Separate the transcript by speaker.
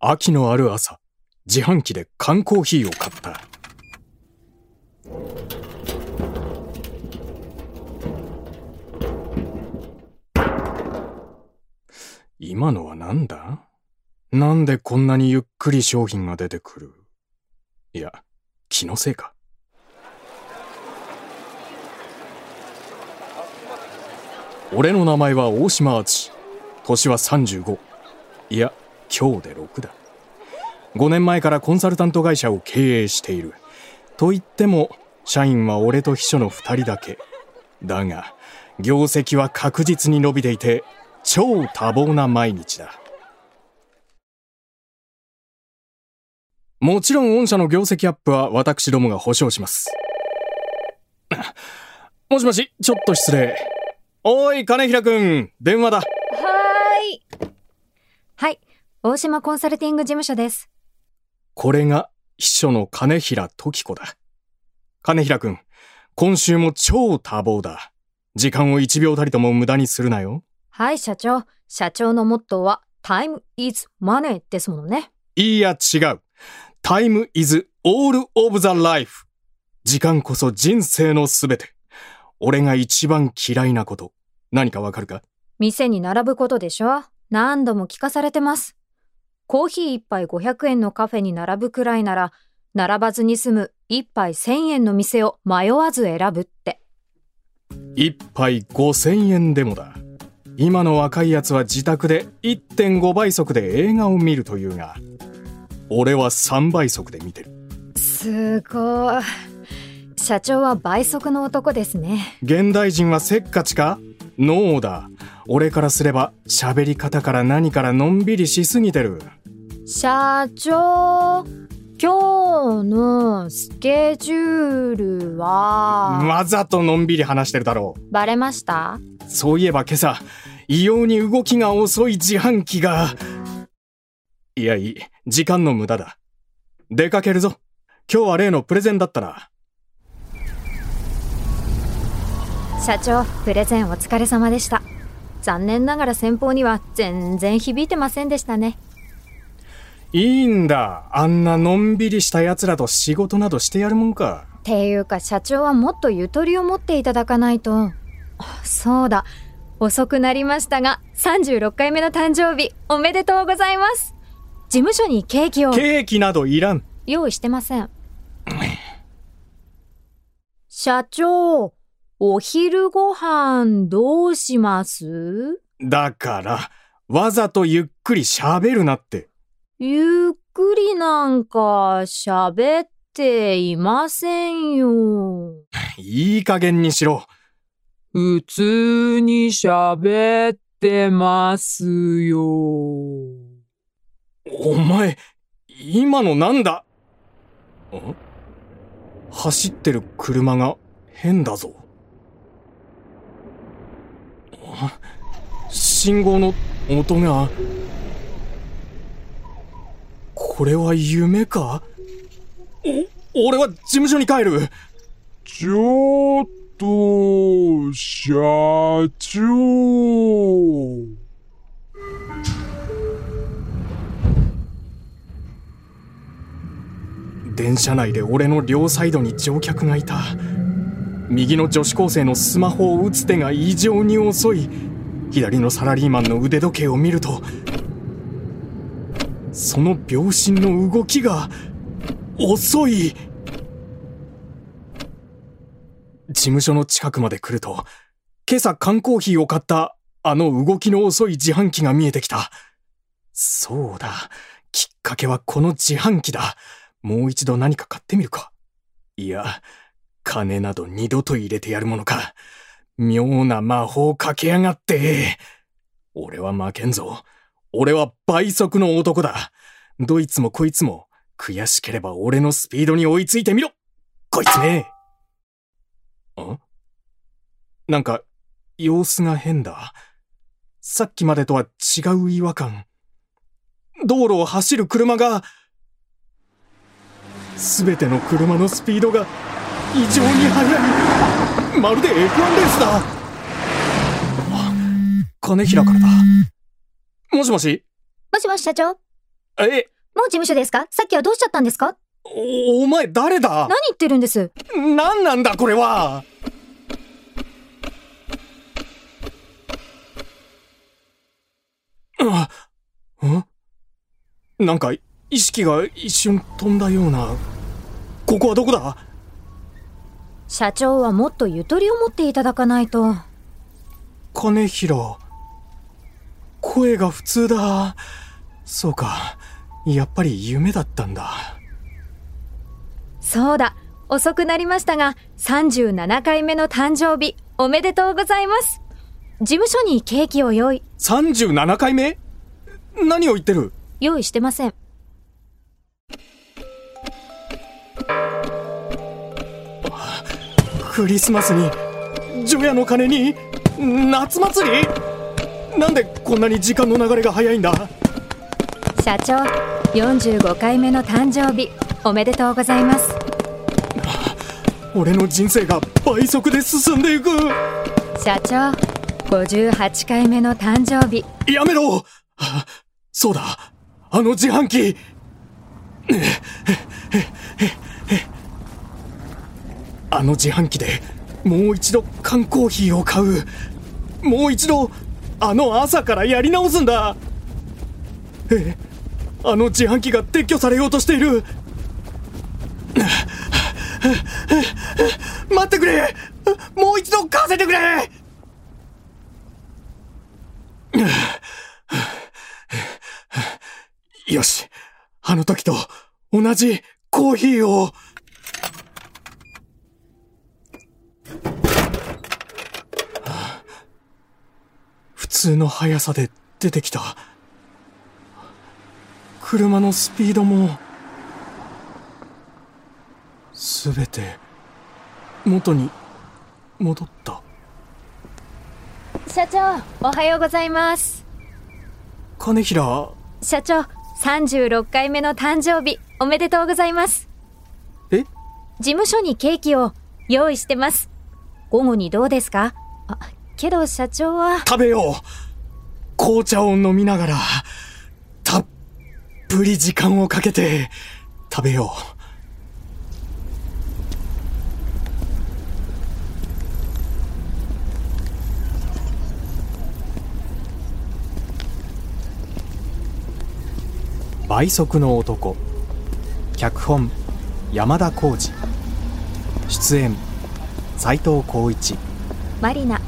Speaker 1: 秋のある朝、自販機で缶コーヒーを買った。今のは何だ？なんでこんなにゆっくり商品が出てくる？いや、気のせいか。俺の名前は大島敦。年は35。いや、今日で6だ。5年前からコンサルタント会社を経営している。と言っても、社員は俺と秘書の2人だけ。だが、業績は確実に伸びていて、超多忙な毎日だ。もちろん御社の業績アップは私どもが保証します。もしもし、ちょっと失礼。おい、金平くん、電話だ。
Speaker 2: はーい。はい。大島コンサルティング事務所です。
Speaker 1: これが秘書の金平時子だ。金平くん、今週も超多忙だ。時間を1秒たりとも無駄にするなよ。
Speaker 2: はい、社長。社長のモットーは Time is money ですものね。
Speaker 1: いや違う。Time is all of the life. 時間こそ人生のすべて。俺が一番嫌いなこと。何かわかるか？
Speaker 2: 店に並ぶことでしょ？何度も聞かされてます。コーヒー一杯500円のカフェに並ぶくらいなら、並ばずに済む一杯1000円の店を迷わず選ぶって。
Speaker 1: 一杯5000円でもだ。今の若いやつは自宅で1.5倍速で映画を見るというが、俺は3倍速で見てる。
Speaker 2: すごい。社長は倍速の男ですね。
Speaker 1: 現代人はせっかちか？ノーだ。俺からすれば喋り方から何からのんびりしすぎてる。
Speaker 2: 社長、今日のスケジュールは、
Speaker 1: わざとのんびり話してるだろ
Speaker 2: バレました？
Speaker 1: う。そういえば今朝、異様に動きが遅い自販機が。いやいい、時間の無駄だ。出かけるぞ。今日は例のプレゼンだったな。
Speaker 2: 社長、プレゼンお疲れ様でした。残念ながら先方には全然響いてませんでしたね。
Speaker 1: いいんだ。あんなのんびりした奴らと仕事などしてやるもんか。
Speaker 2: っていうか社長はもっとゆとりを持っていただかないと。あそうだ。遅くなりましたが、36回目の誕生日おめでとうございます。事務所にケーキを
Speaker 1: ケーキなどいらん。
Speaker 2: 用意してません。社長、お昼ご飯どうします？
Speaker 1: だから、わざとゆっくり喋るなって。
Speaker 2: ゆっくりなんか喋っていませんよ。
Speaker 1: いい加減にしろ。
Speaker 3: 普通に喋ってますよ。
Speaker 1: お前、今のなんだ？ん？走ってる車が変だぞ。あ信号の音が。これは夢か？お、俺は事務所に帰る。
Speaker 3: ちょっと、社長。
Speaker 1: 電車内で俺の両サイドに乗客がいた。右の女子高生のスマホを打つ手が異常に遅い。左のサラリーマンの腕時計を見るとその秒針の動きが遅い事務所の近くまで来ると今朝缶コーヒーを買ったあの動きの遅い自販機が見えてきたそうだきっかけはこの自販機だもう一度何か買ってみるか。いや、金など二度と入れてやるものか。妙な魔法をかけやがって。俺は負けんぞ。俺は倍速の男だ。どいつもこいつも、悔しければ俺のスピードに追いついてみろこいつめんなんか、様子が変だ。さっきまでとは違う違和感。道路を走る車が、すべての車のスピードが異常に速い。まるで F1 レースだ。金平からだ。もしもし？
Speaker 2: もしもし社長？
Speaker 1: え、
Speaker 2: もう事務所ですか？さっきはどうしちゃったんですか？
Speaker 1: お、お前誰だ？
Speaker 2: 何言ってるんです？
Speaker 1: 何なんだこれは？あ、ん？なんか意識が一瞬飛んだような。ここはどこだ？
Speaker 2: 社長はもっとゆとりを持っていただかないと。
Speaker 1: 金平。声が普通だ。そうか。やっぱり夢だったんだ。
Speaker 2: そうだ。遅くなりましたが、37回目の誕生日、おめでとうございます。事務所にケーキを用意、
Speaker 1: 37回目？何を言ってる？
Speaker 2: 用意してません。
Speaker 1: クリスマスに除夜の鐘に夏祭り？なんでこんなに時間の流れが早いんだ？
Speaker 2: 社長、45回目の誕生日、おめでとうございます。
Speaker 1: 俺の人生が倍速で進んでいく。
Speaker 2: 社長、58回目の誕生日、
Speaker 1: やめろ！あそうだ。あの自販機。あの自販機でもう一度缶コーヒーを買う。もう一度あの朝からやり直すんだ。えあの自販機が撤去されようとしている。待ってくれ。もう一度買わせてくれ。よしあの時と同じコーヒーを。通の速さで出てきた車のスピードもすべて元に戻った
Speaker 2: 社長、おはようございます。
Speaker 1: 金平
Speaker 2: 社長、36回目の誕生日、おめでとうございます。
Speaker 1: え？
Speaker 2: 事務所にケーキを用意してます。午後にどうですか？あ、けど社長は、
Speaker 1: 食べよう。紅茶を飲みながらたっぷり時間をかけて食べよう。倍速の男。脚本山田浩二出演斉藤浩一。
Speaker 2: マリナ、